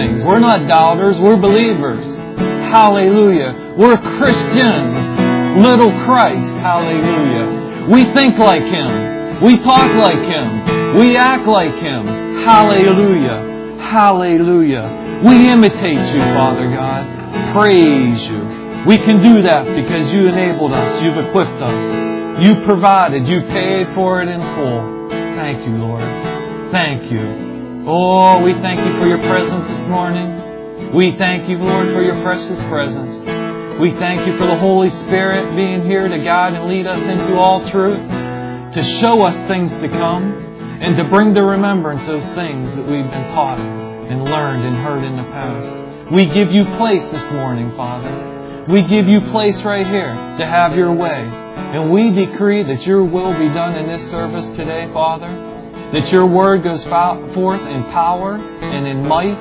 things. We're not doubters, we're believers. Hallelujah. We're Christians. Little Christ. Hallelujah. We think like Him. We talk like Him. We act like Him. Hallelujah. Hallelujah. We imitate you, Father God. Praise you. We can do that because you enabled us. You've equipped us. You provided. You paid for it in full. Thank you, Lord. Thank you. Oh, we thank you for your presence this morning. We thank you, Lord, for your precious presence. We thank you for the Holy Spirit being here to guide and lead us into all truth, to show us things to come, and to bring to remembrance those things that we've been taught and learned and heard in the past. We give you place this morning, Father. We give you place right here to have your way. And we decree that your will be done in this service today, Father. That your word goes forth in power and in might.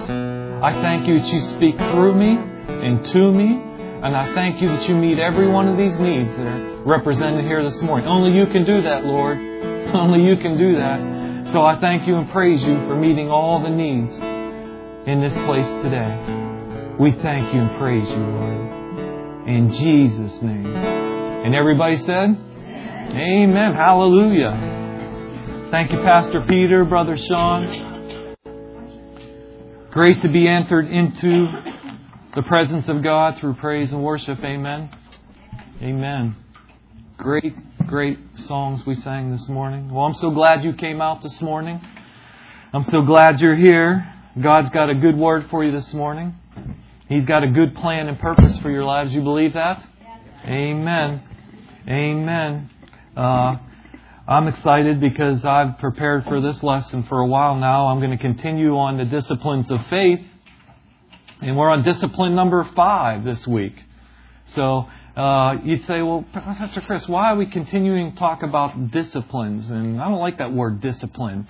I thank you that you speak through me and to me. And I thank you that you meet every one of these needs that are represented here this morning. Only you can do that, Lord. Only you can do that. So I thank you and praise you for meeting all the needs in this place today. We thank you and praise you, Lord. In Jesus' name. And everybody said, Amen. Amen. Hallelujah. Thank you, Pastor Peter, Brother Sean. Great to be entered into the presence of God through praise and worship. Amen. Amen. Great, great songs we sang this morning. Well, I'm so glad you came out this morning. I'm so glad you're here. God's got a good word for you this morning. He's got a good plan and purpose for your lives. You believe that? Amen. Amen. Uh, I'm excited because I've prepared for this lesson for a while now. I'm going to continue on the disciplines of faith. And we're on discipline number five this week. So uh, you'd say, well, Pastor Chris, why are we continuing to talk about disciplines? And I don't like that word discipline.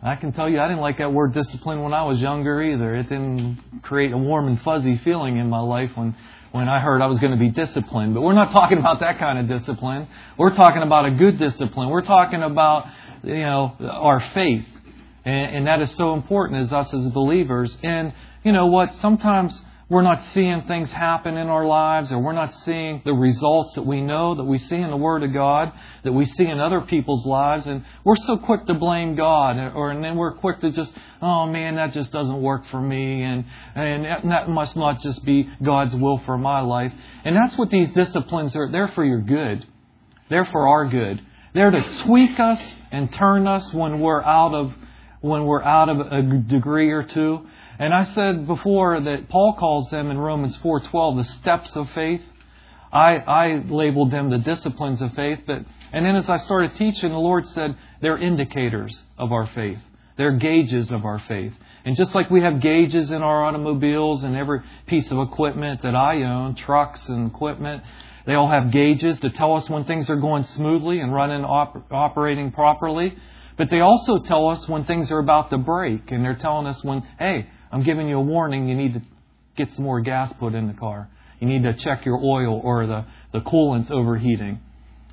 I can tell you I didn't like that word discipline when I was younger either. It didn't create a warm and fuzzy feeling in my life when, when I heard I was going to be disciplined. But we're not talking about that kind of discipline. We're talking about a good discipline. We're talking about, you know, our faith. And, and that is so important as us as believers. And you know what? Sometimes we're not seeing things happen in our lives or we're not seeing the results that we know that we see in the Word of God, that we see in other people's lives, and we're so quick to blame God, or and then we're quick to just, oh man, that just doesn't work for me, and and that must not just be God's will for my life. And that's what these disciplines are. They're for your good. They're for our good. They're to tweak us and turn us when we're out of when we're out of a degree or two. And I said before that Paul calls them in Romans 4:12 the steps of faith. I, I labeled them the disciplines of faith, but and then as I started teaching, the Lord said they're indicators of our faith. They're gauges of our faith. And just like we have gauges in our automobiles and every piece of equipment that I own, trucks and equipment, they all have gauges to tell us when things are going smoothly and running op- operating properly. But they also tell us when things are about to break, and they're telling us when, hey, I'm giving you a warning. You need to get some more gas put in the car. You need to check your oil or the, the coolant's overheating.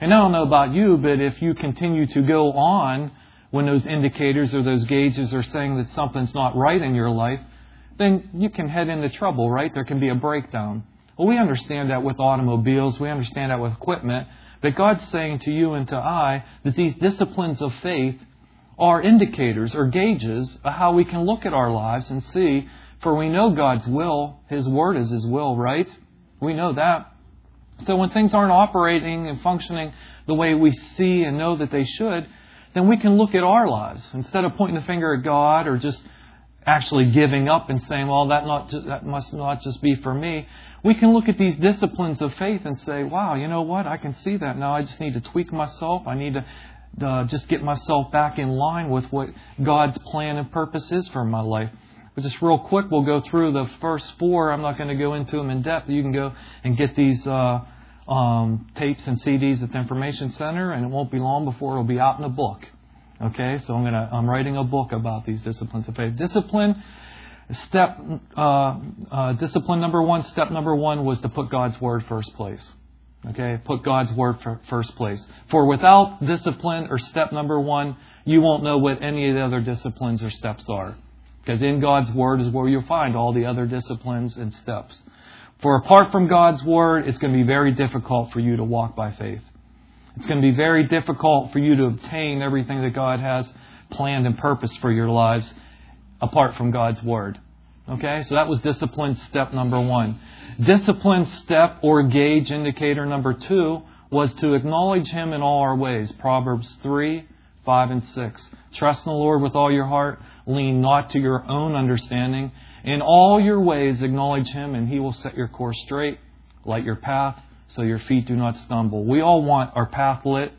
And I don't know about you, but if you continue to go on when those indicators or those gauges are saying that something's not right in your life, then you can head into trouble, right? There can be a breakdown. Well, we understand that with automobiles, we understand that with equipment, but God's saying to you and to I that these disciplines of faith are indicators or gauges of how we can look at our lives and see, for we know God's will. His word is His will, right? We know that. So when things aren't operating and functioning the way we see and know that they should, then we can look at our lives instead of pointing the finger at God or just actually giving up and saying, "Well, that not that must not just be for me." We can look at these disciplines of faith and say, "Wow, you know what? I can see that now. I just need to tweak myself. I need to uh, just get myself back in line with what God's plan and purpose is for my life. But just real quick, we'll go through the first four. I'm not going to go into them in depth. You can go and get these uh, um, tapes and CDs at the Information Center, and it won't be long before it'll be out in a book. Okay, so I'm gonna I'm writing a book about these disciplines of faith. Discipline step uh, uh, discipline number one. Step number one was to put God's word first place. Okay, put God's word first place. For without discipline or step number one, you won't know what any of the other disciplines or steps are. Because in God's Word is where you'll find all the other disciplines and steps. For apart from God's Word, it's going to be very difficult for you to walk by faith. It's going to be very difficult for you to obtain everything that God has planned and purposed for your lives apart from God's Word. Okay, so that was discipline step number one. Discipline step or gauge indicator number two was to acknowledge Him in all our ways. Proverbs 3, 5, and 6. Trust in the Lord with all your heart. Lean not to your own understanding. In all your ways acknowledge Him, and He will set your course straight, light your path, so your feet do not stumble. We all want our path lit.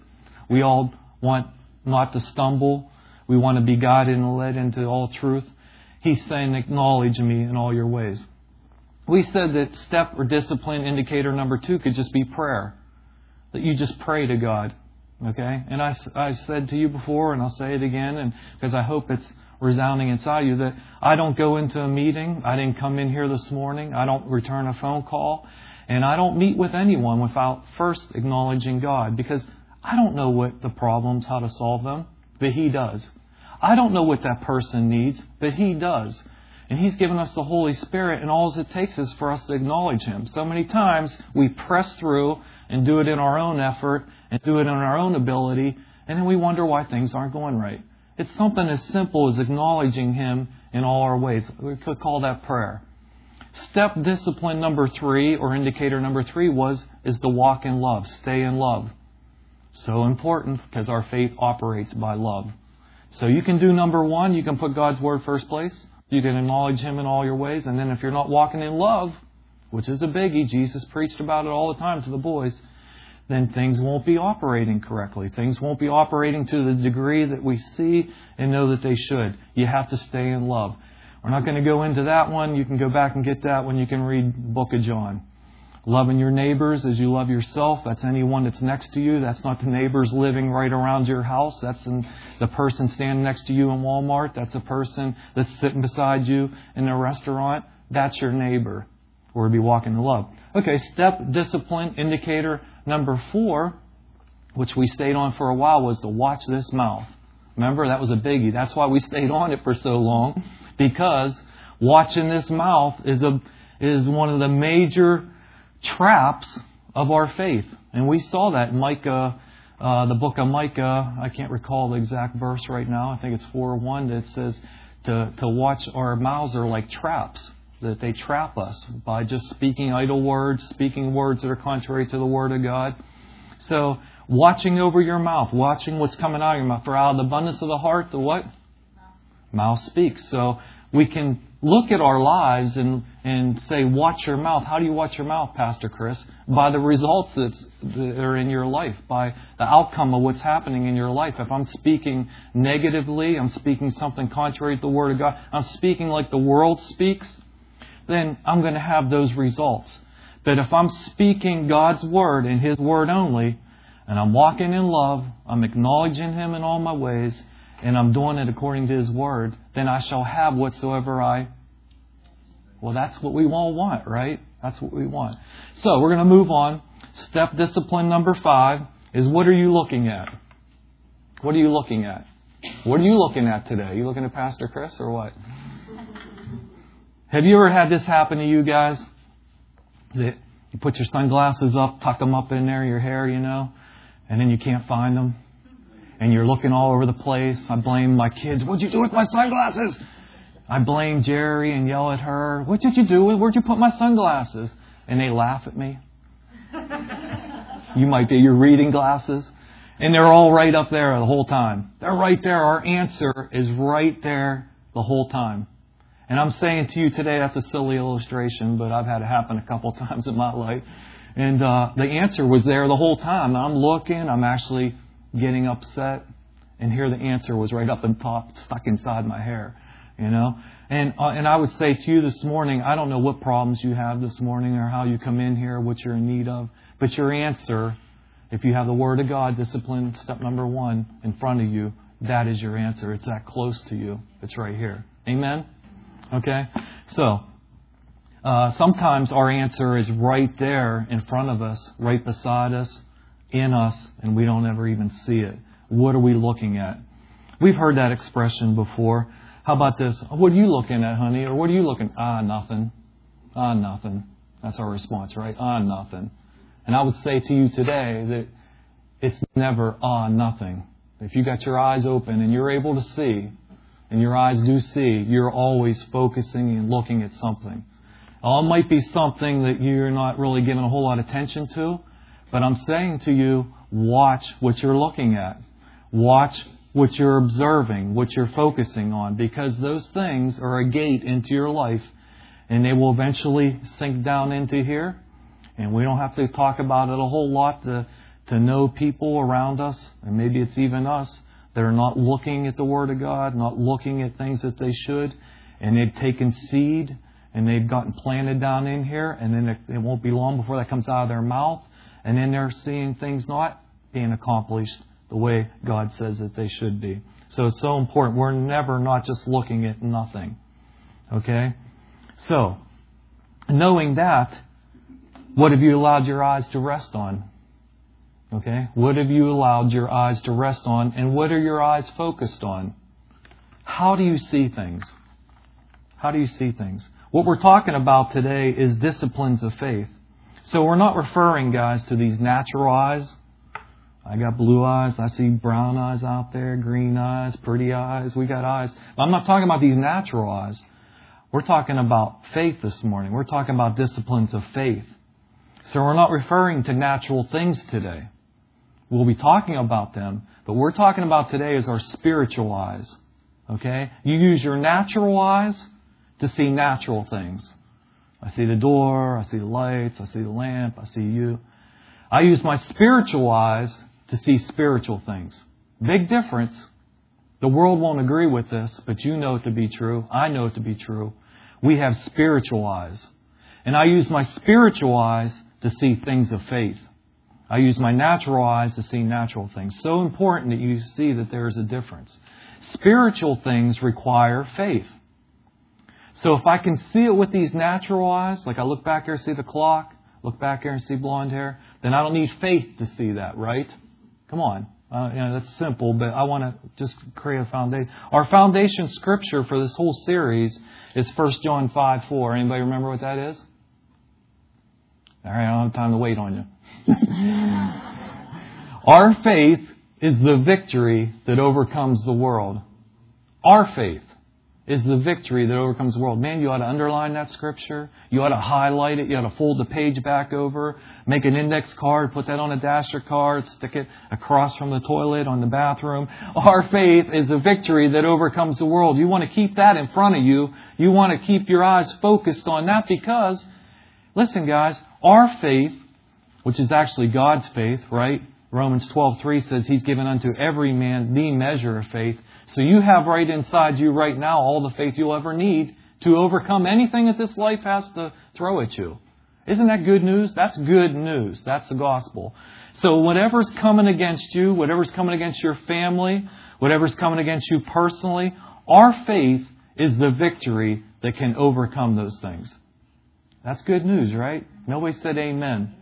We all want not to stumble. We want to be guided and led into all truth. He's saying, acknowledge me in all your ways. We said that step or discipline indicator number two could just be prayer. That you just pray to God. Okay? And I, I said to you before, and I'll say it again, and because I hope it's resounding inside you, that I don't go into a meeting. I didn't come in here this morning. I don't return a phone call. And I don't meet with anyone without first acknowledging God because I don't know what the problems, how to solve them, but He does. I don't know what that person needs, but He does. And He's given us the Holy Spirit, and all it takes is for us to acknowledge Him. So many times we press through and do it in our own effort and do it in our own ability, and then we wonder why things aren't going right. It's something as simple as acknowledging Him in all our ways. We could call that prayer. Step discipline number three, or indicator number three, was is to walk in love, stay in love. So important because our faith operates by love. So you can do number one, you can put God's Word first place. You can acknowledge Him in all your ways. And then if you're not walking in love, which is a biggie, Jesus preached about it all the time to the boys, then things won't be operating correctly. Things won't be operating to the degree that we see and know that they should. You have to stay in love. We're not going to go into that one. You can go back and get that when you can read Book of John. Loving your neighbors as you love yourself. That's anyone that's next to you. That's not the neighbors living right around your house. That's the person standing next to you in Walmart. That's the person that's sitting beside you in a restaurant. That's your neighbor. Or be walking in love. Okay, step discipline indicator number four, which we stayed on for a while, was to watch this mouth. Remember, that was a biggie. That's why we stayed on it for so long, because watching this mouth is a is one of the major traps of our faith. And we saw that in Micah, uh, the book of Micah. I can't recall the exact verse right now. I think it's 4 1 that says to, to watch our mouths are like traps, that they trap us by just speaking idle words, speaking words that are contrary to the Word of God. So, watching over your mouth, watching what's coming out of your mouth. For out of the abundance of the heart, the what? Mouth, mouth speaks. So, we can look at our lives and, and say, watch your mouth. How do you watch your mouth, Pastor Chris? By the results that's, that are in your life, by the outcome of what's happening in your life. If I'm speaking negatively, I'm speaking something contrary to the Word of God, I'm speaking like the world speaks, then I'm going to have those results. But if I'm speaking God's Word and His Word only, and I'm walking in love, I'm acknowledging Him in all my ways, and I'm doing it according to His Word, then I shall have whatsoever I. Well, that's what we all want, right? That's what we want. So we're going to move on. Step discipline number five is what are you looking at? What are you looking at? What are you looking at today? Are you looking at Pastor Chris or what? Have you ever had this happen to you guys? That you put your sunglasses up, tuck them up in there, your hair, you know, and then you can't find them and you're looking all over the place. I blame my kids. What'd you do with my sunglasses? I blame Jerry and yell at her. What did you do? Where'd you put my sunglasses? And they laugh at me. you might be your reading glasses. And they're all right up there the whole time. They're right there. Our answer is right there the whole time. And I'm saying to you today, that's a silly illustration, but I've had it happen a couple times in my life. And uh, the answer was there the whole time. I'm looking. I'm actually getting upset, and here the answer was right up and top, stuck inside my hair, you know. And uh, and I would say to you this morning, I don't know what problems you have this morning or how you come in here, what you're in need of, but your answer, if you have the Word of God, discipline, step number one in front of you, that is your answer. It's that close to you. It's right here. Amen. Okay. So. Uh, sometimes our answer is right there in front of us, right beside us, in us and we don't ever even see it. What are we looking at? We've heard that expression before. How about this? What are you looking at, honey? Or what are you looking? At? Ah, nothing. Ah, nothing. That's our response, right? Ah, nothing. And I would say to you today that it's never ah, nothing. If you got your eyes open and you're able to see, and your eyes do see, you're always focusing and looking at something. It might be something that you're not really giving a whole lot of attention to, but I'm saying to you, watch what you're looking at. Watch what you're observing, what you're focusing on, because those things are a gate into your life and they will eventually sink down into here. And we don't have to talk about it a whole lot to, to know people around us, and maybe it's even us, that are not looking at the Word of God, not looking at things that they should, and they've taken seed and they've gotten planted down in here, and then it, it won't be long before that comes out of their mouth, and then they're seeing things not being accomplished the way God says that they should be. So it's so important. We're never not just looking at nothing. Okay? So, knowing that, what have you allowed your eyes to rest on? Okay? What have you allowed your eyes to rest on, and what are your eyes focused on? How do you see things? How do you see things? What we're talking about today is disciplines of faith. So we're not referring, guys, to these natural eyes. I got blue eyes. I see brown eyes out there, green eyes, pretty eyes. We got eyes. But I'm not talking about these natural eyes. We're talking about faith this morning. We're talking about disciplines of faith. So we're not referring to natural things today. We'll be talking about them, but we're talking about today is our spiritual eyes. Okay? You use your natural eyes to see natural things. I see the door, I see the lights, I see the lamp, I see you. I use my spiritual eyes to see spiritual things. Big difference. The world won't agree with this, but you know it to be true. I know it to be true. We have spiritual eyes. And I use my spiritual eyes to see things of faith. I use my natural eyes to see natural things. So important that you see that there is a difference. Spiritual things require faith. So if I can see it with these natural eyes, like I look back here and see the clock, look back here and see blonde hair, then I don't need faith to see that, right? Come on. Uh, you know, that's simple, but I want to just create a foundation. Our foundation scripture for this whole series is 1 John 5 4. Anybody remember what that is? All right, I don't have time to wait on you. Our faith is the victory that overcomes the world. Our faith is the victory that overcomes the world. Man, you ought to underline that scripture. You ought to highlight it. You ought to fold the page back over, make an index card, put that on a dasher card, stick it across from the toilet on the bathroom. Our faith is a victory that overcomes the world. You want to keep that in front of you. You want to keep your eyes focused on that because, listen guys, our faith, which is actually God's faith, right? Romans 12:3 says he's given unto every man the measure of faith. So you have right inside you right now all the faith you'll ever need to overcome anything that this life has to throw at you. Isn't that good news? That's good news. That's the gospel. So whatever's coming against you, whatever's coming against your family, whatever's coming against you personally, our faith is the victory that can overcome those things. That's good news, right? Nobody said amen.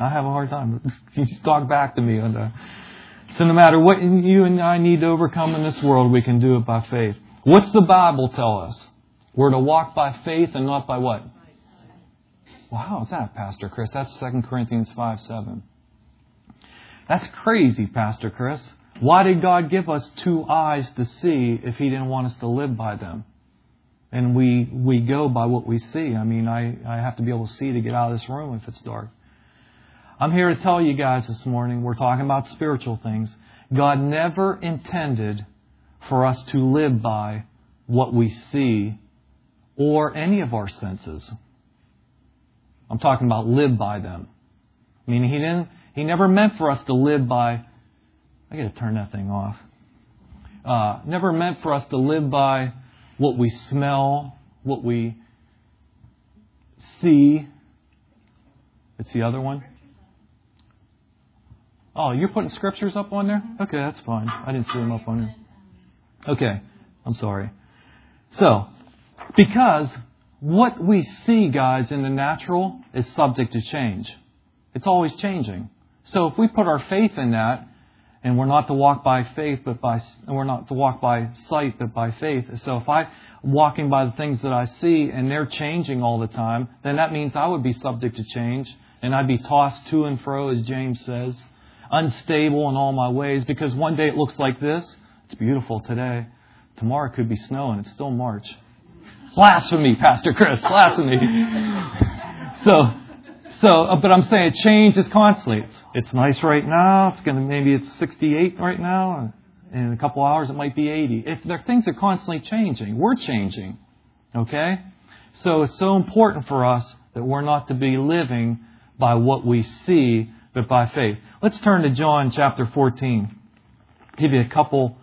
I have a hard time. You just talk back to me on that. So no matter what you and I need to overcome in this world, we can do it by faith. What's the Bible tell us? We're to walk by faith and not by what? Well, how is that, Pastor Chris? That's 2 Corinthians 5 7. That's crazy, Pastor Chris. Why did God give us two eyes to see if He didn't want us to live by them? And we, we go by what we see. I mean, I, I have to be able to see to get out of this room if it's dark. I'm here to tell you guys this morning, we're talking about spiritual things. God never intended for us to live by what we see or any of our senses. I'm talking about live by them. I mean, he didn't, he never meant for us to live by, I gotta turn that thing off. Uh, never meant for us to live by what we smell, what we see. It's the other one. Oh, you're putting scriptures up on there? Okay, that's fine. I didn't see them up on there. Okay, I'm sorry. So, because what we see, guys, in the natural is subject to change. It's always changing. So if we put our faith in that, And we're not to walk by faith, but by, and we're not to walk by sight, but by faith. So if I'm walking by the things that I see and they're changing all the time, then that means I would be subject to change and I'd be tossed to and fro, as James says, unstable in all my ways because one day it looks like this. It's beautiful today. Tomorrow could be snow and It's still March. Blasphemy, Pastor Chris. Blasphemy. so, so, uh, but I'm saying change is constantly. It's, it's nice right now. It's going to, maybe it's 68 right now. And in a couple hours it might be 80. If there, things are constantly changing, we're changing. Okay? So it's so important for us that we're not to be living by what we see, but by faith. Let's turn to John chapter 14. give you a couple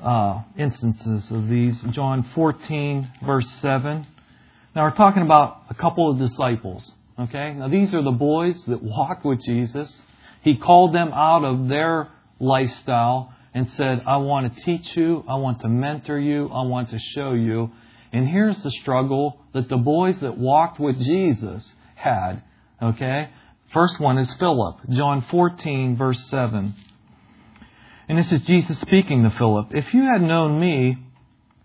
uh, instances of these. John 14, verse 7. Now we're talking about a couple of disciples. Okay? Now these are the boys that walked with Jesus. He called them out of their lifestyle and said, I want to teach you, I want to mentor you, I want to show you. And here's the struggle that the boys that walked with Jesus had. Okay? First one is Philip. John 14, verse 7. And this is Jesus speaking to Philip. If you had known me,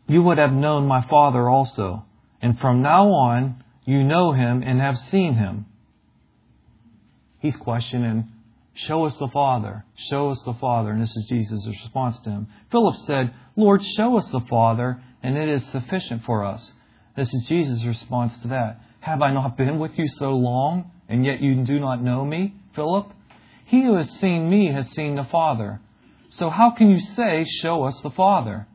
you would have known my Father also. And from now on, you know him and have seen him. He's questioning, Show us the Father. Show us the Father. And this is Jesus' response to him. Philip said, Lord, show us the Father, and it is sufficient for us. This is Jesus' response to that. Have I not been with you so long, and yet you do not know me, Philip? He who has seen me has seen the Father. So how can you say, Show us the Father?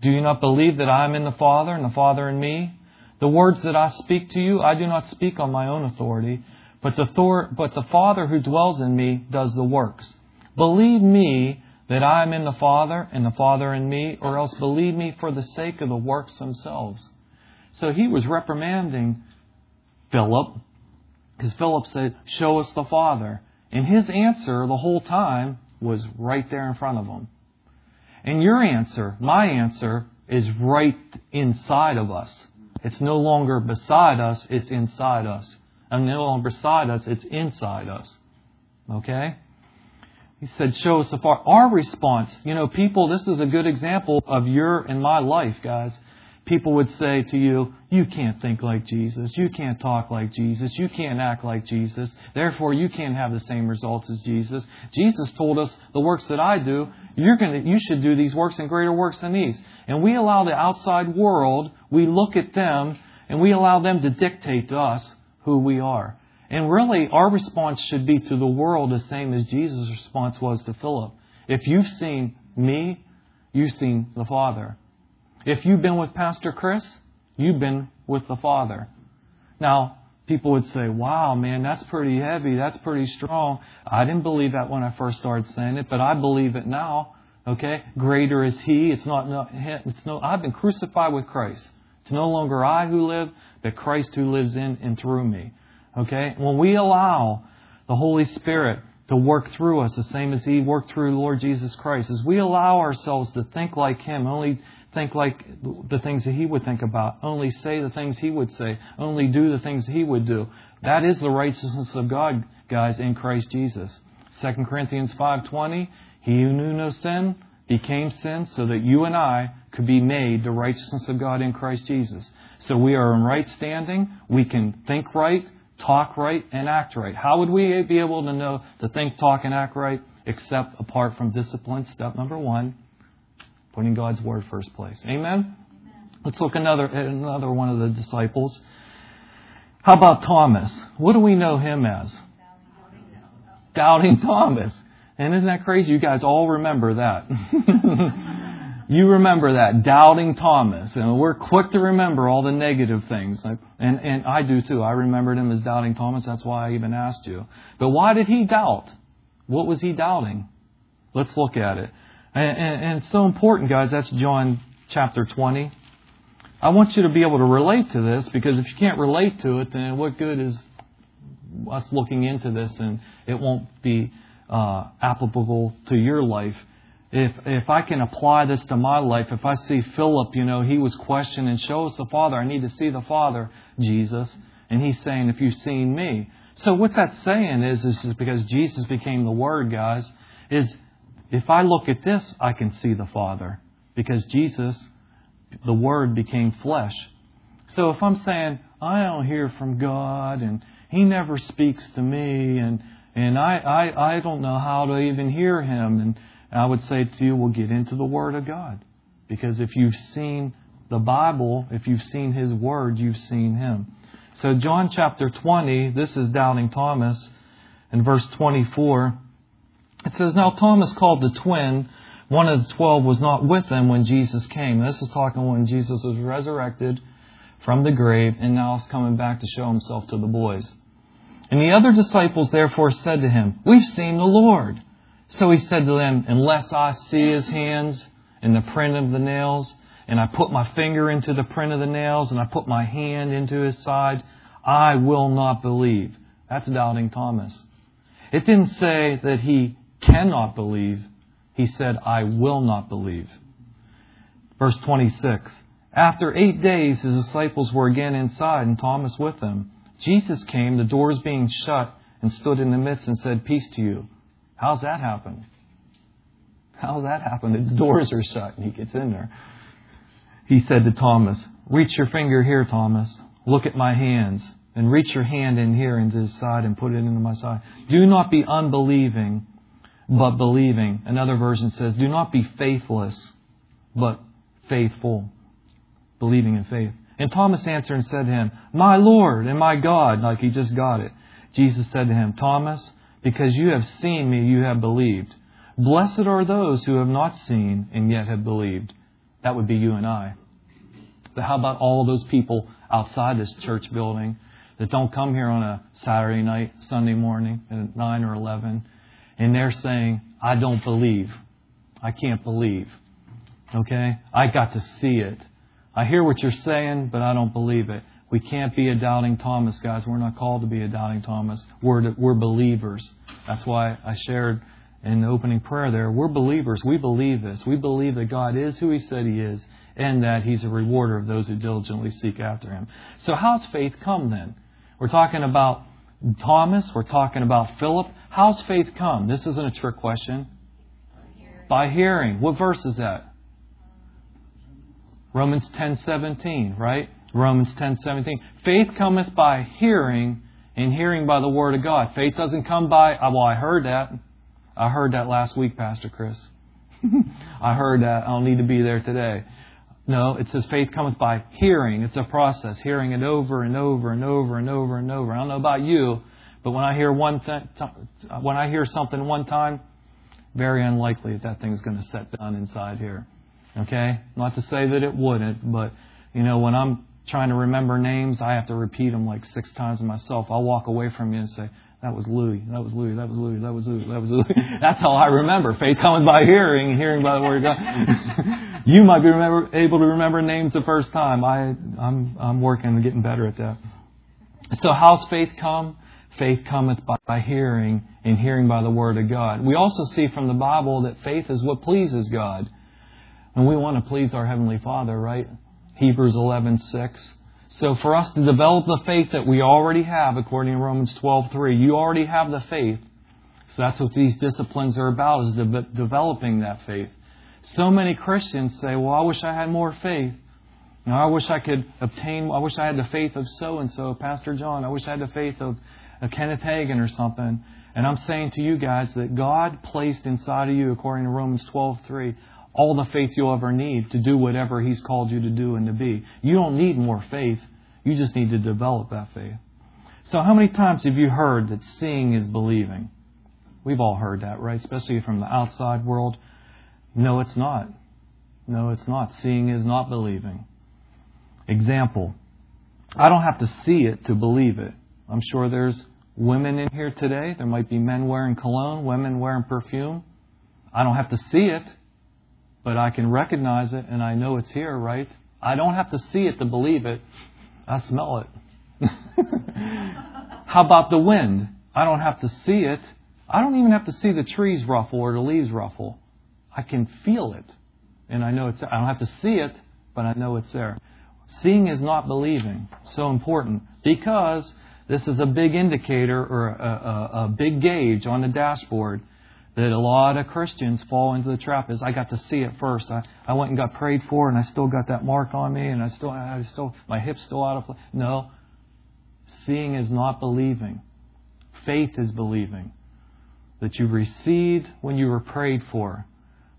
Do you not believe that I am in the Father and the Father in me? The words that I speak to you, I do not speak on my own authority, but the, Thor- but the Father who dwells in me does the works. Believe me that I am in the Father and the Father in me, or else believe me for the sake of the works themselves. So he was reprimanding Philip, because Philip said, Show us the Father. And his answer the whole time was right there in front of him. And your answer, my answer, is right inside of us. It's no longer beside us, it's inside us. And no longer beside us, it's inside us. Okay? He said, Show us the Father. Our response, you know, people, this is a good example of your and my life, guys people would say to you, You can't think like Jesus. You can't talk like Jesus. You can't act like Jesus. Therefore, you can't have the same results as Jesus. Jesus told us, The works that I do, you're gonna, you should do these works and greater works than these. And we allow the outside world, we look at them, and we allow them to dictate to us who we are. And really, our response should be to the world the same as Jesus' response was to Philip. If you've seen me, you've seen the Father. If you've been with Pastor Chris, you've been with the Father. Now, people would say, wow, man, that's pretty heavy. That's pretty strong. I didn't believe that when I first started saying it, but I believe it now. Okay? Greater is He. It's not, it's no, I've been crucified with Christ. It's no longer I who live, but Christ who lives in and through me. Okay? When we allow the Holy Spirit to work through us the same as He worked through Lord Jesus Christ, as we allow ourselves to think like Him, only think like the things that he would think about, only say the things he would say, only do the things he would do. That is the righteousness of God, guys, in Christ Jesus. 2 Corinthians 5:20, he who knew no sin became sin so that you and I could be made the righteousness of God in Christ Jesus. So we are in right standing, we can think right, talk right, and act right. How would we be able to know to think, talk, and act right except apart from discipline? Step number one putting God's word first place. Amen? Amen. Let's look another at another one of the disciples. How about Thomas? What do we know him as? Doubting Thomas. And isn't that crazy? You guys all remember that. you remember that, doubting Thomas. And we're quick to remember all the negative things. And, and I do too. I remembered him as doubting Thomas. That's why I even asked you. But why did he doubt? What was he doubting? Let's look at it. And, and, so important, guys. That's John chapter 20. I want you to be able to relate to this because if you can't relate to it, then what good is us looking into this and it won't be uh, applicable to your life. If if I can apply this to my life, if I see Philip, you know, he was questioning, show us the Father. I need to see the Father, Jesus. And he's saying, if you've seen me. So what that's saying is, is because Jesus became the Word, guys, is if I look at this, I can see the Father. Because Jesus, the Word, became flesh. So if I'm saying, I don't hear from God and He never speaks to me and, and I, I, I don't know how to even hear Him, and I would say to you, well, get into the Word of God. Because if you've seen the Bible, if you've seen His Word, you've seen Him. So, John chapter 20, this is doubting Thomas. In verse 24, it says, Now Thomas called the twin, one of the twelve, was not with them when Jesus came. This is talking when Jesus was resurrected from the grave and now is coming back to show himself to the boys. And the other disciples therefore said to him, We've seen the Lord. So he said to them, Unless I see his hands and the print of the nails, and I put my finger into the print of the nails, and I put my hand into his side, I will not believe. That's doubting Thomas. It didn't say that he cannot believe. He said, I will not believe. Verse 26. After eight days, his disciples were again inside, and Thomas with them. Jesus came, the doors being shut, and stood in the midst and said, Peace to you. How's that happen? How's that happen? The doors are shut, and he gets in there. He said to Thomas, Reach your finger here, Thomas. Look at my hands. And reach your hand in here into his side and put it into my side. Do not be unbelieving, but believing. Another version says, Do not be faithless, but faithful. Believing in faith. And Thomas answered and said to him, My Lord and my God, like he just got it. Jesus said to him, Thomas, because you have seen me, you have believed. Blessed are those who have not seen and yet have believed. That would be you and I. But how about all those people outside this church building that don't come here on a Saturday night, Sunday morning at 9 or 11, and they're saying, I don't believe. I can't believe. Okay? I got to see it. I hear what you're saying, but I don't believe it. We can't be a doubting Thomas, guys. We're not called to be a doubting Thomas. We're, we're believers. That's why I shared in the opening prayer there. We're believers. We believe this. We believe that God is who He said He is and that He's a rewarder of those who diligently seek after Him. So, how's faith come then? We're talking about Thomas. We're talking about Philip. How's faith come? This isn't a trick question. By hearing. What verse is that? Romans 10:17, right? Romans 10:17. Faith cometh by hearing, and hearing by the word of God. Faith doesn't come by, uh, well, I heard that. I heard that last week, Pastor Chris. I heard that. I don't need to be there today. No, it says faith cometh by hearing. It's a process, hearing it over and over and over and over and over. I don't know about you, but when I hear one th- when I hear something one time, very unlikely that that thing's going to set down inside here. Okay? Not to say that it wouldn't, but you know, when I'm trying to remember names, I have to repeat them like six times myself. I'll walk away from you and say, that was Louis. That was Louis. That was Louis. That was Louis. That was Louis. That's how I remember. Faith coming by hearing, and hearing by the word of God. you might be remember, able to remember names the first time. I, I'm, I'm working and getting better at that. So how's faith come? Faith cometh by hearing, and hearing by the word of God. We also see from the Bible that faith is what pleases God. And we want to please our Heavenly Father, right? Hebrews 11:6. So for us to develop the faith that we already have, according to Romans 12:3, you already have the faith. So that's what these disciplines are about: is de- developing that faith. So many Christians say, "Well, I wish I had more faith. You know, I wish I could obtain. I wish I had the faith of so and so, Pastor John. I wish I had the faith of, of Kenneth Hagin or something." And I'm saying to you guys that God placed inside of you, according to Romans 12:3, all the faith you'll ever need to do whatever He's called you to do and to be. You don't need more faith. You just need to develop that faith. So, how many times have you heard that seeing is believing? We've all heard that, right? Especially from the outside world. No, it's not. No, it's not. Seeing is not believing. Example I don't have to see it to believe it. I'm sure there's women in here today. There might be men wearing cologne, women wearing perfume. I don't have to see it but I can recognize it and I know it's here, right? I don't have to see it to believe it. I smell it. How about the wind? I don't have to see it. I don't even have to see the trees ruffle or the leaves ruffle. I can feel it. And I know it's I don't have to see it, but I know it's there. Seeing is not believing. So important. Because this is a big indicator or a, a, a big gauge on the dashboard that a lot of Christians fall into the trap is I got to see it first. I, I went and got prayed for and I still got that mark on me and I still I still my hip's still out of place. No. Seeing is not believing. Faith is believing. That you received when you were prayed for.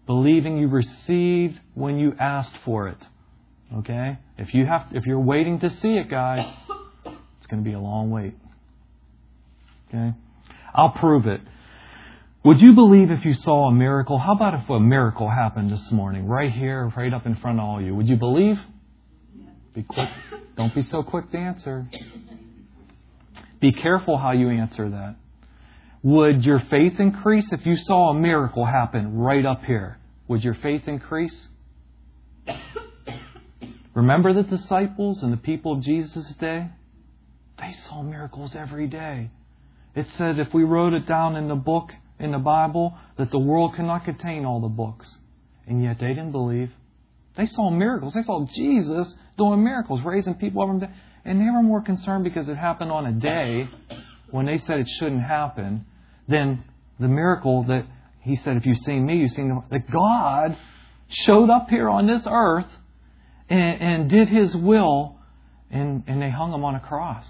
Believing you received when you asked for it. Okay? If you have if you're waiting to see it, guys, it's going to be a long wait. Okay? I'll prove it. Would you believe if you saw a miracle? How about if a miracle happened this morning, right here, right up in front of all of you? Would you believe? Be quick. Don't be so quick to answer. Be careful how you answer that. Would your faith increase if you saw a miracle happen right up here? Would your faith increase? Remember the disciples and the people of Jesus' day? They saw miracles every day. It said if we wrote it down in the book, in the Bible, that the world cannot contain all the books. And yet they didn't believe. They saw miracles. They saw Jesus doing miracles, raising people up from dead. And they were more concerned because it happened on a day when they said it shouldn't happen than the miracle that he said, if you've seen me, you've seen the, that God showed up here on this earth and, and did his will, and, and they hung him on a cross.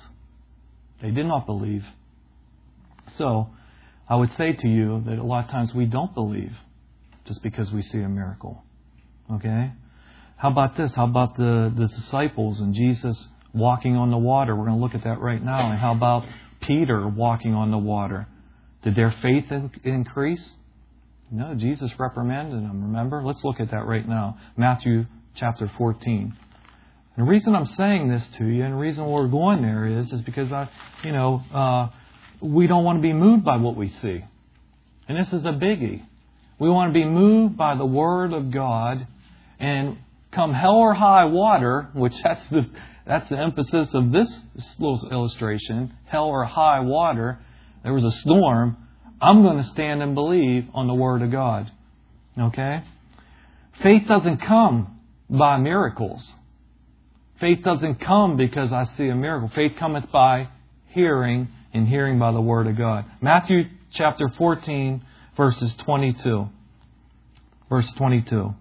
They did not believe. So, I would say to you that a lot of times we don't believe just because we see a miracle. Okay? How about this? How about the, the disciples and Jesus walking on the water? We're going to look at that right now. And how about Peter walking on the water? Did their faith in, increase? No, Jesus reprimanded them, remember? Let's look at that right now. Matthew chapter 14. And the reason I'm saying this to you, and the reason we're going there is, is because I, you know, uh, we don't want to be moved by what we see. And this is a biggie. We want to be moved by the Word of God and come hell or high water, which that's the, that's the emphasis of this little illustration, hell or high water, there was a storm, I'm going to stand and believe on the Word of God. Okay? Faith doesn't come by miracles. Faith doesn't come because I see a miracle. Faith cometh by hearing and hearing by the word of God. Matthew chapter 14, verses 22. Verse 22.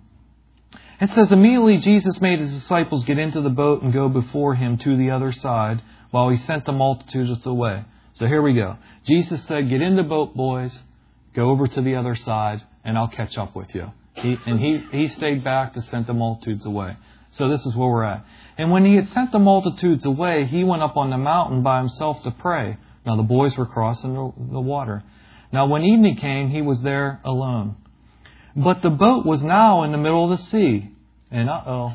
It says, Immediately Jesus made his disciples get into the boat and go before him to the other side, while he sent the multitudes away. So here we go. Jesus said, Get in the boat, boys, go over to the other side, and I'll catch up with you. He, and he, he stayed back to send the multitudes away. So this is where we're at. And when he had sent the multitudes away, he went up on the mountain by himself to pray. Now the boys were crossing the water. Now when evening came, he was there alone. But the boat was now in the middle of the sea, and uh oh,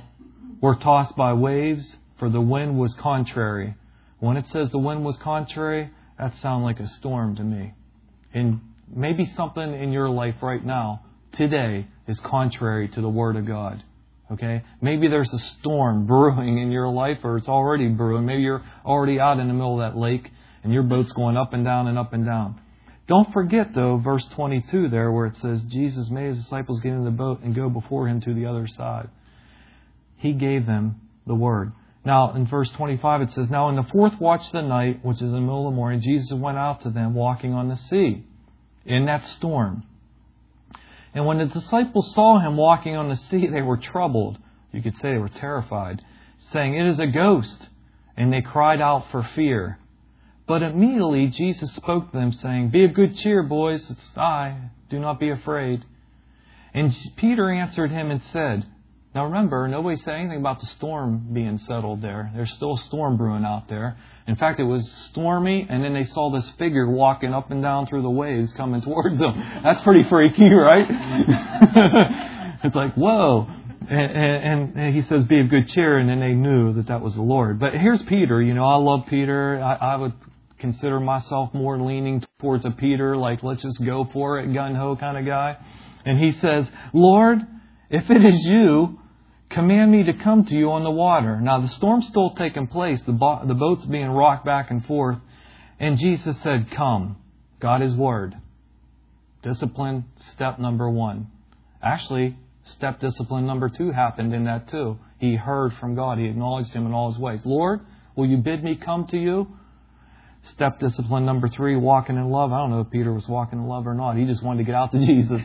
were tossed by waves, for the wind was contrary. When it says the wind was contrary, that sounds like a storm to me. And maybe something in your life right now, today, is contrary to the Word of God. Okay? Maybe there's a storm brewing in your life, or it's already brewing. Maybe you're already out in the middle of that lake, and your boat's going up and down and up and down. Don't forget, though, verse 22 there, where it says, Jesus made his disciples get in the boat and go before him to the other side. He gave them the word. Now, in verse 25, it says, Now in the fourth watch of the night, which is in the middle of the morning, Jesus went out to them walking on the sea in that storm. And when the disciples saw him walking on the sea, they were troubled. You could say they were terrified, saying, It is a ghost. And they cried out for fear. But immediately Jesus spoke to them, saying, Be of good cheer, boys, it's I. Do not be afraid. And Peter answered him and said, Now remember, nobody said anything about the storm being settled there. There's still a storm brewing out there. In fact, it was stormy, and then they saw this figure walking up and down through the waves coming towards them. That's pretty freaky, right? it's like, whoa. And, and, and, he says, Be of good cheer, and then they knew that that was the Lord. But here's Peter. You know, I love Peter. I, I would consider myself more leaning towards a Peter, like, let's just go for it, gun ho kind of guy. And he says, Lord, if it is you, command me to come to you on the water. Now, the storm's still taking place, the, bo- the boat's being rocked back and forth. And Jesus said, Come. God is Word. Discipline, step number one. Actually, step discipline number two happened in that too. He heard from God. He acknowledged Him in all His ways. Lord, will you bid me come to you? Step discipline number three, walking in love. I don't know if Peter was walking in love or not. He just wanted to get out to Jesus.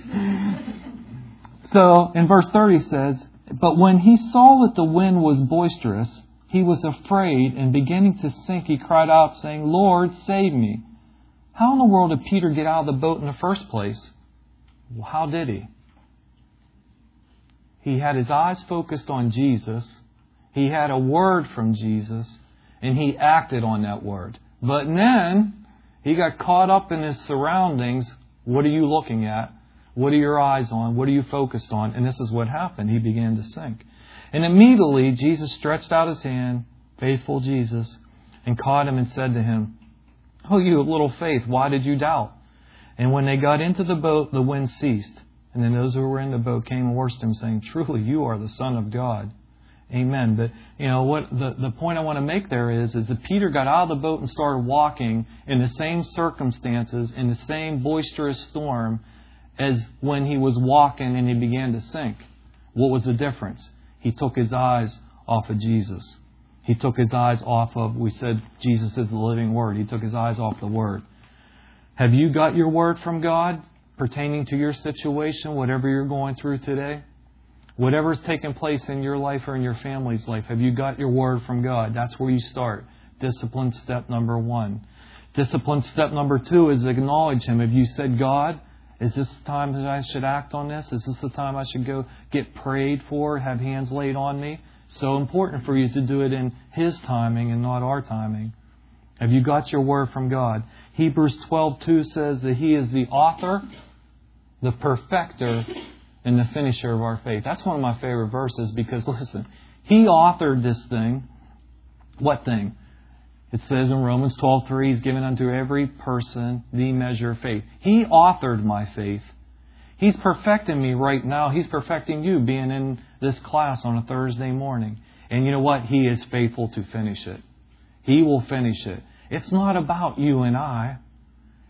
So in verse 30 says, But when he saw that the wind was boisterous, he was afraid, and beginning to sink, he cried out, saying, Lord, save me. How in the world did Peter get out of the boat in the first place? How did he? He had his eyes focused on Jesus. He had a word from Jesus, and he acted on that word. But then he got caught up in his surroundings. What are you looking at? What are your eyes on? What are you focused on? And this is what happened. He began to sink. And immediately Jesus stretched out his hand, faithful Jesus, and caught him and said to him, Oh, you of little faith, why did you doubt? And when they got into the boat, the wind ceased. And then those who were in the boat came and worshipped him, saying, Truly, you are the Son of God. Amen. But you know what the, the point I want to make there is is that Peter got out of the boat and started walking in the same circumstances, in the same boisterous storm as when he was walking and he began to sink. What was the difference? He took his eyes off of Jesus. He took his eyes off of, we said Jesus is the living word. He took his eyes off the word. Have you got your word from God pertaining to your situation, whatever you're going through today? Whatever's taking place in your life or in your family's life, have you got your word from God? That's where you start. Discipline step number one. Discipline step number two is acknowledge Him. Have you said, God, is this the time that I should act on this? Is this the time I should go get prayed for, have hands laid on me? So important for you to do it in His timing and not our timing. Have you got your word from God? Hebrews 12:2 says that He is the author, the perfecter, and the finisher of our faith. That's one of my favorite verses because listen, He authored this thing. What thing? It says in Romans 12:3, He's given unto every person the measure of faith. He authored my faith. He's perfecting me right now. He's perfecting you being in this class on a Thursday morning. And you know what? He is faithful to finish it. He will finish it. It's not about you and I.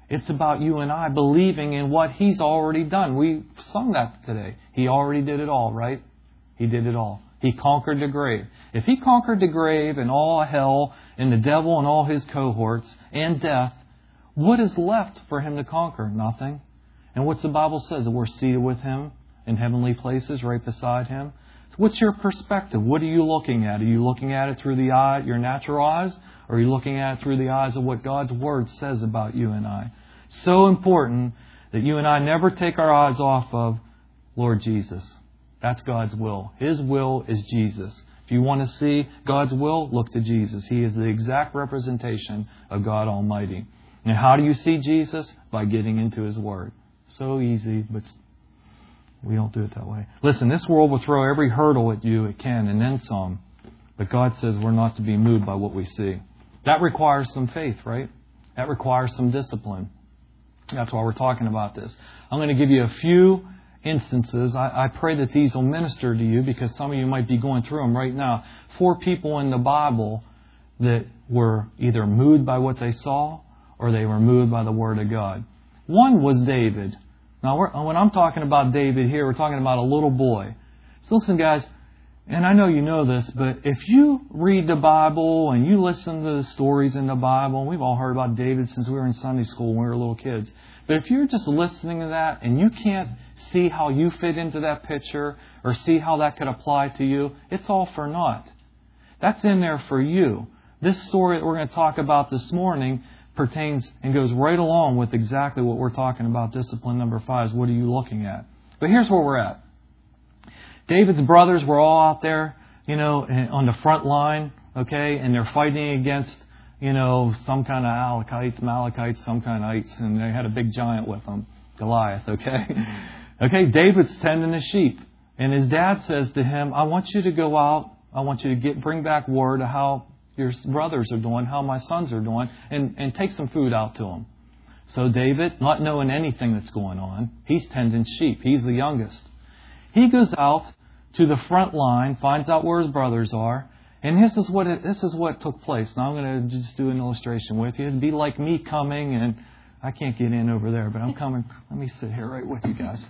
It's about you and I believing in what He's already done. We sung that today. He already did it all, right? He did it all. He conquered the grave. If He conquered the grave and all hell and the devil and all his cohorts and death, what is left for Him to conquer? Nothing. And what's the Bible says? That we're seated with Him in heavenly places right beside Him. What's your perspective? What are you looking at? Are you looking at it through the eye, your natural eyes? Or are you looking at it through the eyes of what God's Word says about you and I? So important that you and I never take our eyes off of Lord Jesus. That's God's will. His will is Jesus. If you want to see God's will, look to Jesus. He is the exact representation of God Almighty. And how do you see Jesus? By getting into His Word. So easy, but we don't do it that way. Listen, this world will throw every hurdle at you it can and then some. But God says we're not to be moved by what we see. That requires some faith, right? That requires some discipline. That's why we're talking about this. I'm going to give you a few instances. I, I, pray that these will minister to you because some of you might be going through them right now. Four people in the Bible that were either moved by what they saw or they were moved by the Word of God. One was David. Now, when I'm talking about David here, we're talking about a little boy. So listen, guys, and I know you know this, but if you read the Bible and you listen to the stories in the Bible, and we've all heard about David since we were in Sunday school when we were little kids. But if you're just listening to that and you can't see how you fit into that picture or see how that could apply to you, it's all for naught. That's in there for you. This story that we're going to talk about this morning pertains and goes right along with exactly what we're talking about. Discipline number five is what are you looking at? But here's where we're at. David's brothers were all out there, you know, on the front line, okay, and they're fighting against, you know, some kind of Alakites, Malachites, some kind of ites, and they had a big giant with them, Goliath, okay? Okay, David's tending the sheep, and his dad says to him, I want you to go out, I want you to get bring back word of how your brothers are doing, how my sons are doing, and, and take some food out to them. So David, not knowing anything that's going on, he's tending sheep. He's the youngest. He goes out to the front line, finds out where his brothers are, and this is what it, this is what took place. Now I'm going to just do an illustration with you. It'd be like me coming, and I can't get in over there, but I'm coming. Let me sit here right with you guys.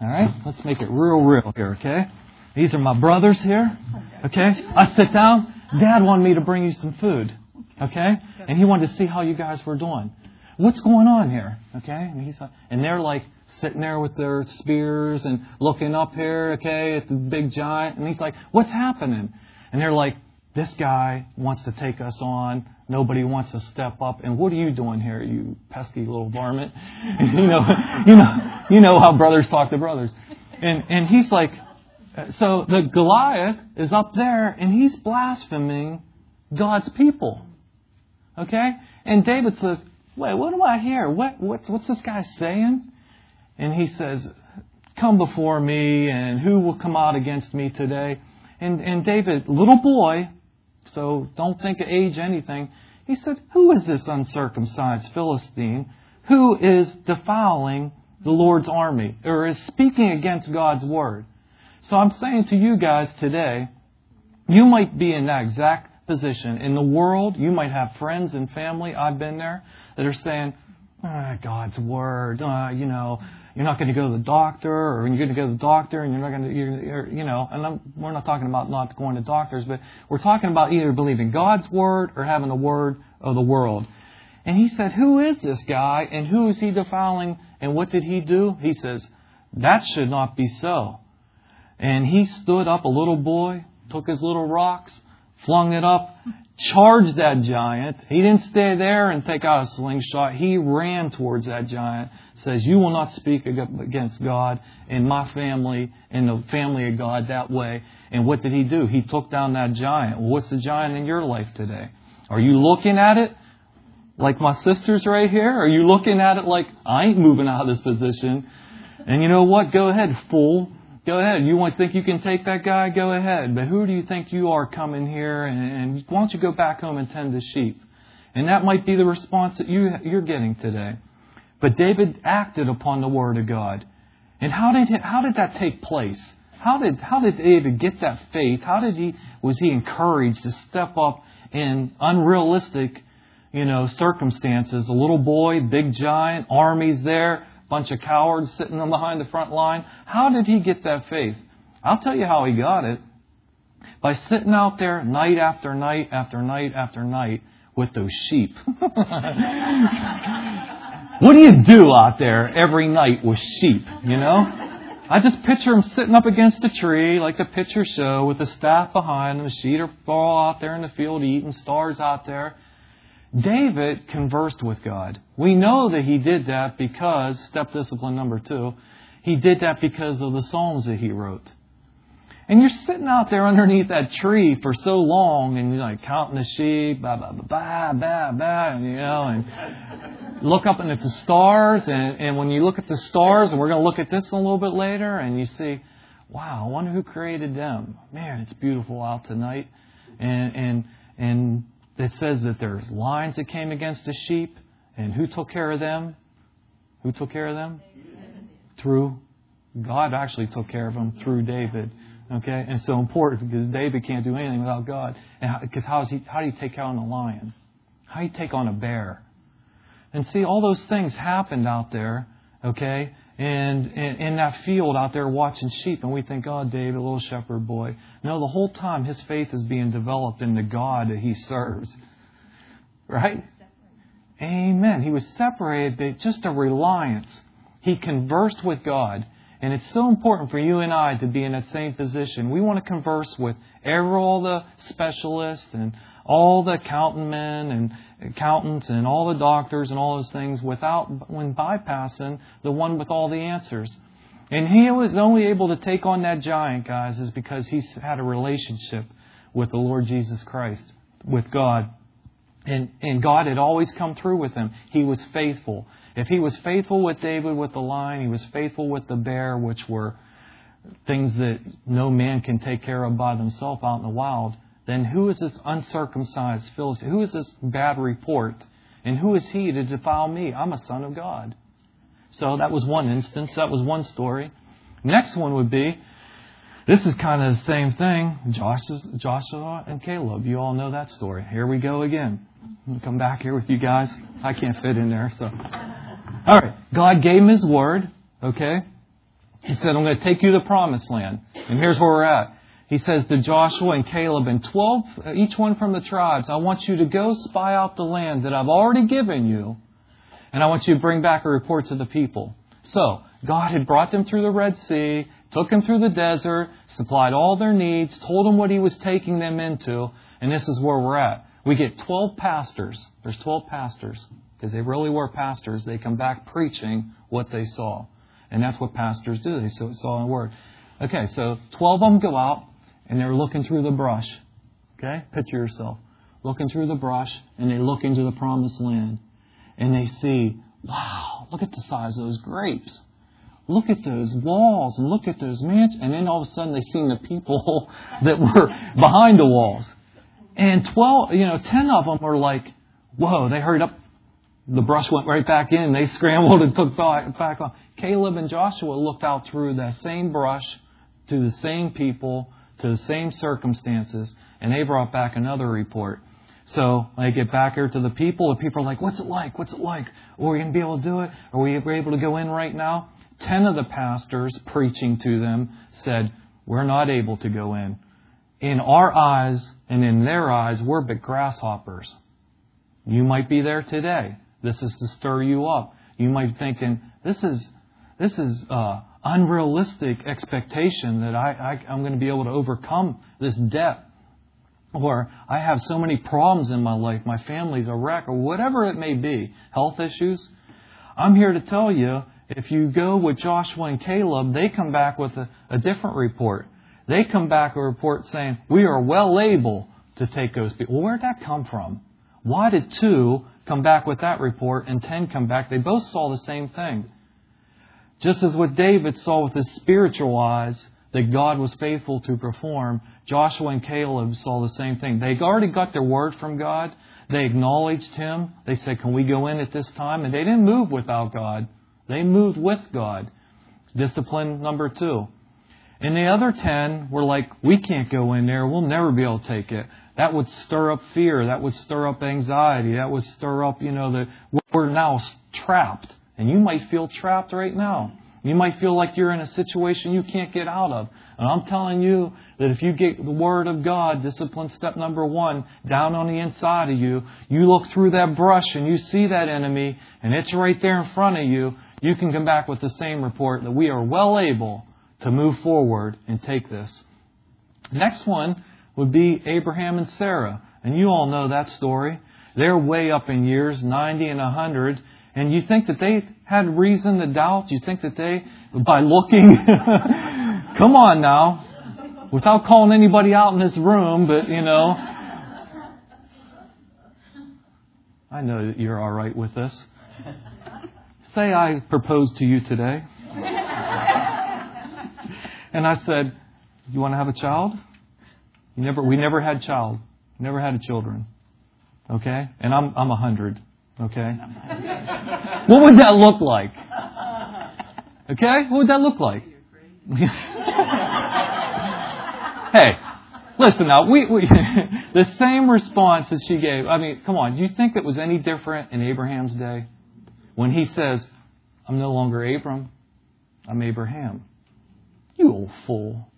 All right, let's make it real, real here. Okay, these are my brothers here. Okay, I sit down. Dad wanted me to bring you some food. Okay? And he wanted to see how you guys were doing. What's going on here? Okay? And he's and they're like sitting there with their spears and looking up here, okay, at the big giant. And he's like, what's happening? And they're like, this guy wants to take us on. Nobody wants to step up. And what are you doing here, you pesky little varmint? you know, you know, you know how brothers talk to brothers. And and he's like, so the Goliath is up there and he's blaspheming God's people. Okay? And David says, wait, what do I hear? What, what, what's this guy saying? And he says, come before me and who will come out against me today? And, and David, little boy, so don't think of age anything, he said, who is this uncircumcised Philistine who is defiling the Lord's army or is speaking against God's word? So I'm saying to you guys today, you might be in that exact position. In the world, you might have friends and family, I've been there, that are saying, oh, God's Word, uh, you know, you're not going to go to the doctor, or you're going to go to the doctor, and you're not going to, you're, you're, you know, and I'm, we're not talking about not going to doctors, but we're talking about either believing God's Word or having the Word of the world. And he said, Who is this guy, and who is he defiling, and what did he do? He says, That should not be so. And he stood up, a little boy, took his little rocks, flung it up, charged that giant. He didn't stay there and take out a slingshot. He ran towards that giant. Says, You will not speak against God in my family, in the family of God that way. And what did he do? He took down that giant. Well, what's the giant in your life today? Are you looking at it like my sisters right here? Are you looking at it like, I ain't moving out of this position? And you know what? Go ahead, fool. Go ahead. You want to think you can take that guy? Go ahead. But who do you think you are coming here? And, and why don't you go back home and tend the sheep? And that might be the response that you, you're getting today. But David acted upon the word of God. And how did, he, how did that take place? How did, how did David get that faith? How did he, was he encouraged to step up in unrealistic, you know, circumstances? A little boy, big giant, armies there bunch of cowards sitting behind the front line. How did he get that faith? I'll tell you how he got it. By sitting out there night after night after night after night with those sheep. what do you do out there every night with sheep, you know? I just picture him sitting up against a tree like the picture show with the staff behind him, the sheep are all out there in the field eating, stars out there. David conversed with God. We know that he did that because, step discipline number two, he did that because of the Psalms that he wrote. And you're sitting out there underneath that tree for so long and you're like counting the sheep, blah, blah, blah, blah, blah, and, you know, and look up and at the stars. And, and when you look at the stars, and we're to look at this a little bit later, and you see, wow, I wonder who created them. Man, it's beautiful out tonight. And, and, and it says that there's lions that came against the sheep, and who took care of them? Who took care of them? Through God actually took care of them through David. Okay, and so important because David can't do anything without God. And because how, he, how do you take on a lion? How do you take on a bear? And see, all those things happened out there. Okay, and in that field out there watching sheep, and we think, oh, David, a little shepherd boy. No, the whole time his faith is being developed in the God that he serves. Right? Amen. He was separated, just a reliance. He conversed with God. And it's so important for you and I to be in that same position. We want to converse with every, all the specialists and all the accountant men and accountants and all the doctors and all those things without when bypassing the one with all the answers. And he was only able to take on that giant, guys, is because he's had a relationship with the Lord Jesus Christ, with God. And, and God had always come through with him. He was faithful. If he was faithful with David with the lion, he was faithful with the bear, which were things that no man can take care of by themselves out in the wild then who is this uncircumcised Philistine? Who is this bad report? And who is he to defile me? I'm a son of God. So that was one instance. That was one story. Next one would be this is kind of the same thing. Joshua and Caleb. You all know that story. Here we go again. Come back here with you guys. I can't fit in there. So, all right. God gave him his word. Okay. He said, I'm going to take you to the promised land. And here's where we're at. he says to Joshua and Caleb and 12, uh, each one from the tribes, I want you to go spy out the land that I've already given you, and I want you to bring back a report to the people. So, God had brought them through the Red Sea, took them through the desert, supplied all their needs, told them what He was taking them into, and this is where we're at. We get 12 pastors. There's 12 pastors, because they really were pastors. They come back preaching what they saw. And that's what pastors do. They saw in the Word. Okay, so 12 of them go out, and they're looking through the brush. Okay? Picture yourself. Looking through the brush, and they look into the promised land. And they see, wow, look at the size of those grapes. Look at those walls, and look at those mansions. And then all of a sudden they see the people that were behind the walls. And 12, you know, 10 of them were like, whoa, they hurried up. The brush went right back in. They scrambled and took back on. Caleb and Joshua looked out through that same brush to the same people to the same circumstances, and they brought back another report. So I get back here to the people, the people are like, What's it like? What's it like? Are we going to be able to do it? Are we able to go in right now? Ten of the pastors preaching to them said, We're not able to go in. In our eyes and in their eyes, we're but grasshoppers. You might be there today. This is to stir you up. You might be thinking, This is this is uh, unrealistic expectation that I, I, I'm going to be able to overcome this debt. Or I have so many problems in my life, my family's a wreck, or whatever it may be, health issues. I'm here to tell you, if you go with Joshua and Caleb, they come back with a, a different report. They come back with a report saying, we are well able to take those people. Well, where'd that come from? Why did two come back with that report and ten come back? They both saw the same thing. Just as what David saw with his spiritual eyes that God was faithful to perform, Joshua and Caleb saw the same thing. They already got their word from God. They acknowledged Him. They said, Can we go in at this time? And they didn't move without God. They moved with God. Discipline number two. And the other ten were like, We can't go in there. We'll never be able to take it. That would stir up fear. That would stir up anxiety. That would stir up, you know, that we're now trapped. And you might feel trapped right now. You might feel like you're in a situation you can't get out of. And I'm telling you that if you get the Word of God, discipline step number one, down on the inside of you, you look through that brush and you see that enemy and it's right there in front of you, you can come back with the same report that we are well able to move forward and take this. Next one would be Abraham and Sarah. And you all know that story. They're way up in years, 90 and 100, and you think that they had reason to doubt? You think that they, by looking, come on now, without calling anybody out in this room, but you know, I know that you're all right with this. Say I proposed to you today. and I said, You want to have a child? Never, we never had child. Never had children. Okay? And I'm, I'm a hundred. Okay? what would that look like? Okay? What would that look like? hey, listen now, we, we the same response that she gave. I mean, come on, do you think it was any different in Abraham's day? When he says, I'm no longer Abram, I'm Abraham. You old fool.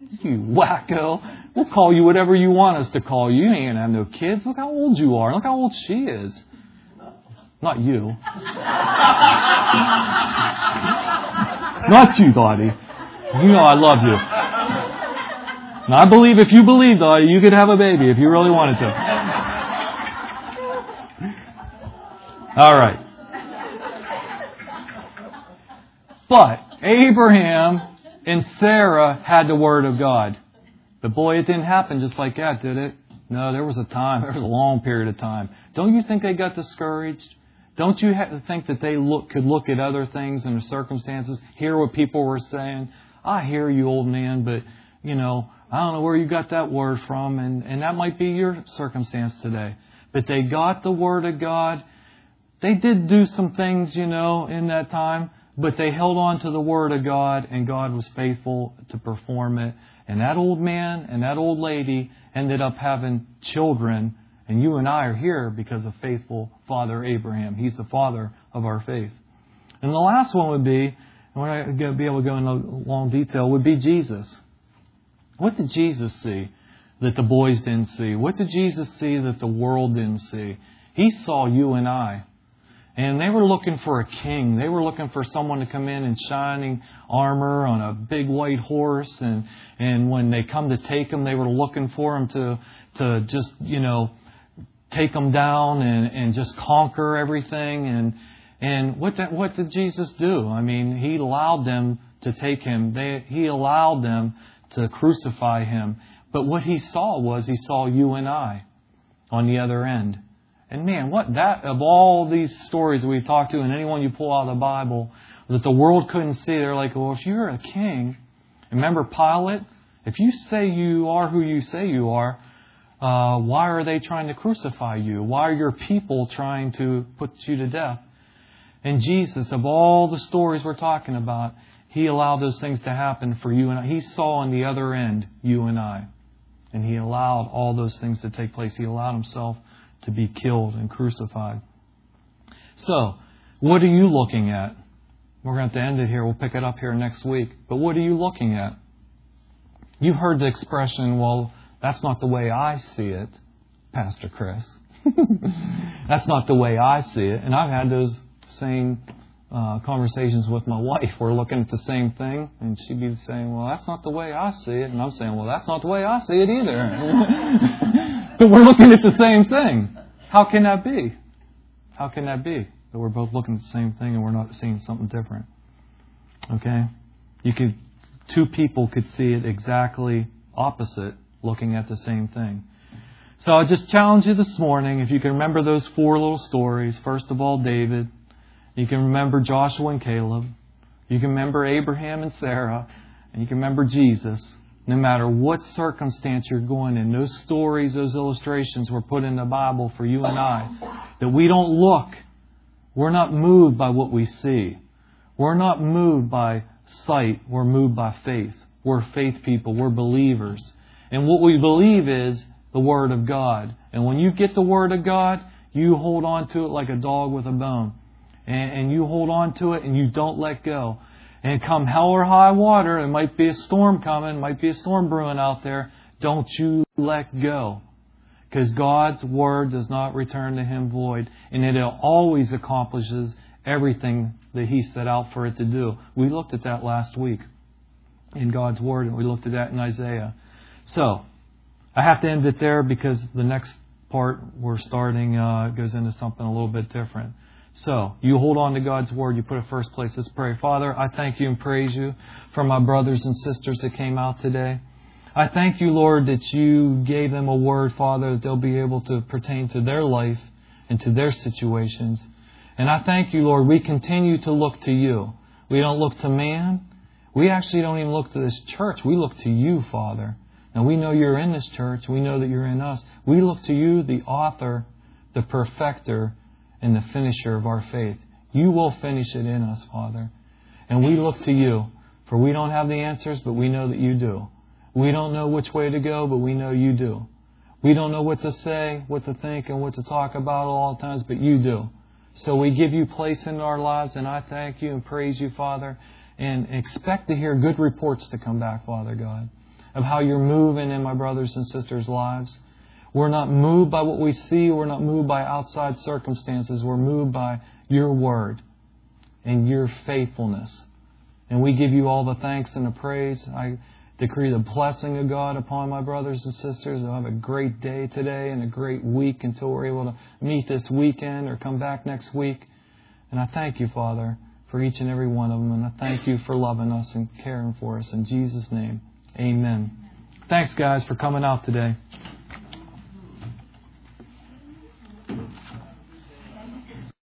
You wacko. We'll call you whatever you want us to call you. You ain't have no kids. Look how old you are. Look how old she is. Not you. Not you, Dottie. You know I love you. And I believe if you believe, Dottie, you could have a baby if you really wanted to. All right. But Abraham and Sarah had the word of God. But boy, it didn't happen just like that, did it? No, there was a time, there was a long period of time. Don't you think they got discouraged? Don't you think that they look, could look at other things and the circumstances, hear what people were saying? I hear you, old man, but, you know, I don't know where you got that word from, and, and that might be your circumstance today. But they got the word of God. They did do some things, you know, in that time, but they held on to the word of God, and God was faithful to perform it. And that old man and that old lady ended up having children and you and I are here because of faithful Father Abraham. He's the father of our faith. And the last one would be, and we're not going to be able to go into long detail, would be Jesus. What did Jesus see that the boys didn't see? What did Jesus see that the world didn't see? He saw you and I. And they were looking for a king. They were looking for someone to come in in shining armor on a big white horse. And, and when they come to take him, they were looking for him to, to just, you know, take them down and, and just conquer everything. And, and what, that, what did Jesus do? I mean, he allowed them to take him. They, he allowed them to crucify him. But what he saw was he saw you and I on the other end. And man, what that, of all these stories we've talked to and anyone you pull out of the Bible that the world couldn't see, they're like, well, if you're a king, remember Pilate? If you say you are who you say you are, uh, why are they trying to crucify you? Why are your people trying to put you to death? And Jesus, of all the stories we're talking about, He allowed those things to happen for you and I. He saw on the other end you and I. And He allowed all those things to take place. He allowed Himself to be killed and crucified. So, what are you looking at? We're going to have to end it here. We'll pick it up here next week. But what are you looking at? You've heard the expression, well, that's not the way I see it, Pastor Chris. that's not the way I see it. And I've had those same uh, conversations with my wife. We're looking at the same thing, and she'd be saying, Well, that's not the way I see it. And I'm saying, Well, that's not the way I see it either. but we're looking at the same thing. How can that be? How can that be? That we're both looking at the same thing and we're not seeing something different. Okay? You could two people could see it exactly opposite looking at the same thing. So I just challenge you this morning, if you can remember those four little stories. First of all, David. You can remember Joshua and Caleb. You can remember Abraham and Sarah. And you can remember Jesus. No matter what circumstance you're going in, those stories, those illustrations were put in the Bible for you and I. That we don't look. We're not moved by what we see. We're not moved by sight. We're moved by faith. We're faith people. We're believers. And what we believe is the Word of God. And when you get the Word of God, you hold on to it like a dog with a bone. And, you hold on to it and you don't let go. And come hell or high water, it might be a storm coming, might be a storm brewing out there, don't you let go. Because God's Word does not return to Him void. And it always accomplishes everything that He set out for it to do. We looked at that last week in God's Word, and we looked at that in Isaiah. So, I have to end it there because the next part we're starting uh, goes into something a little bit different. So, you hold on to God's Word, you put it first place. Let's pray. Father, I thank you and praise you for my brothers and sisters that came out today. I thank you, Lord, that you gave them a word, Father, that they'll be able to pertain to their life and to their situations. And I thank you, Lord, we continue to look to you. We don't look to man. We actually don't even look to this church. We look to you, Father. And we know you're in this church. We know that you're in us. We look to you, the author, the perfecter, and the finisher of our faith. You will finish it in us, Father. And we look to you, for we don't have the answers, but we know that you do. We don't know which way to go, but we know you do. We don't know what to say, what to think, and what to talk about all times, but you do. So we give you place in our lives, and I thank you and praise you, Father, and expect to hear good reports to come back, Father God of how you're moving in my brothers and sisters' lives. We're not moved by what we see. We're not moved by outside circumstances. We're moved by your word and your faithfulness. And we give you all the thanks and the praise. I decree the blessing of God upon my brothers and sisters. They'll have a great day today and a great week until we're able to meet this weekend or come back next week. And I thank you, Father, for each and every one of them. And I thank you for loving us and caring for us. In Jesus' name. Amen. Thanks, guys, for coming out today.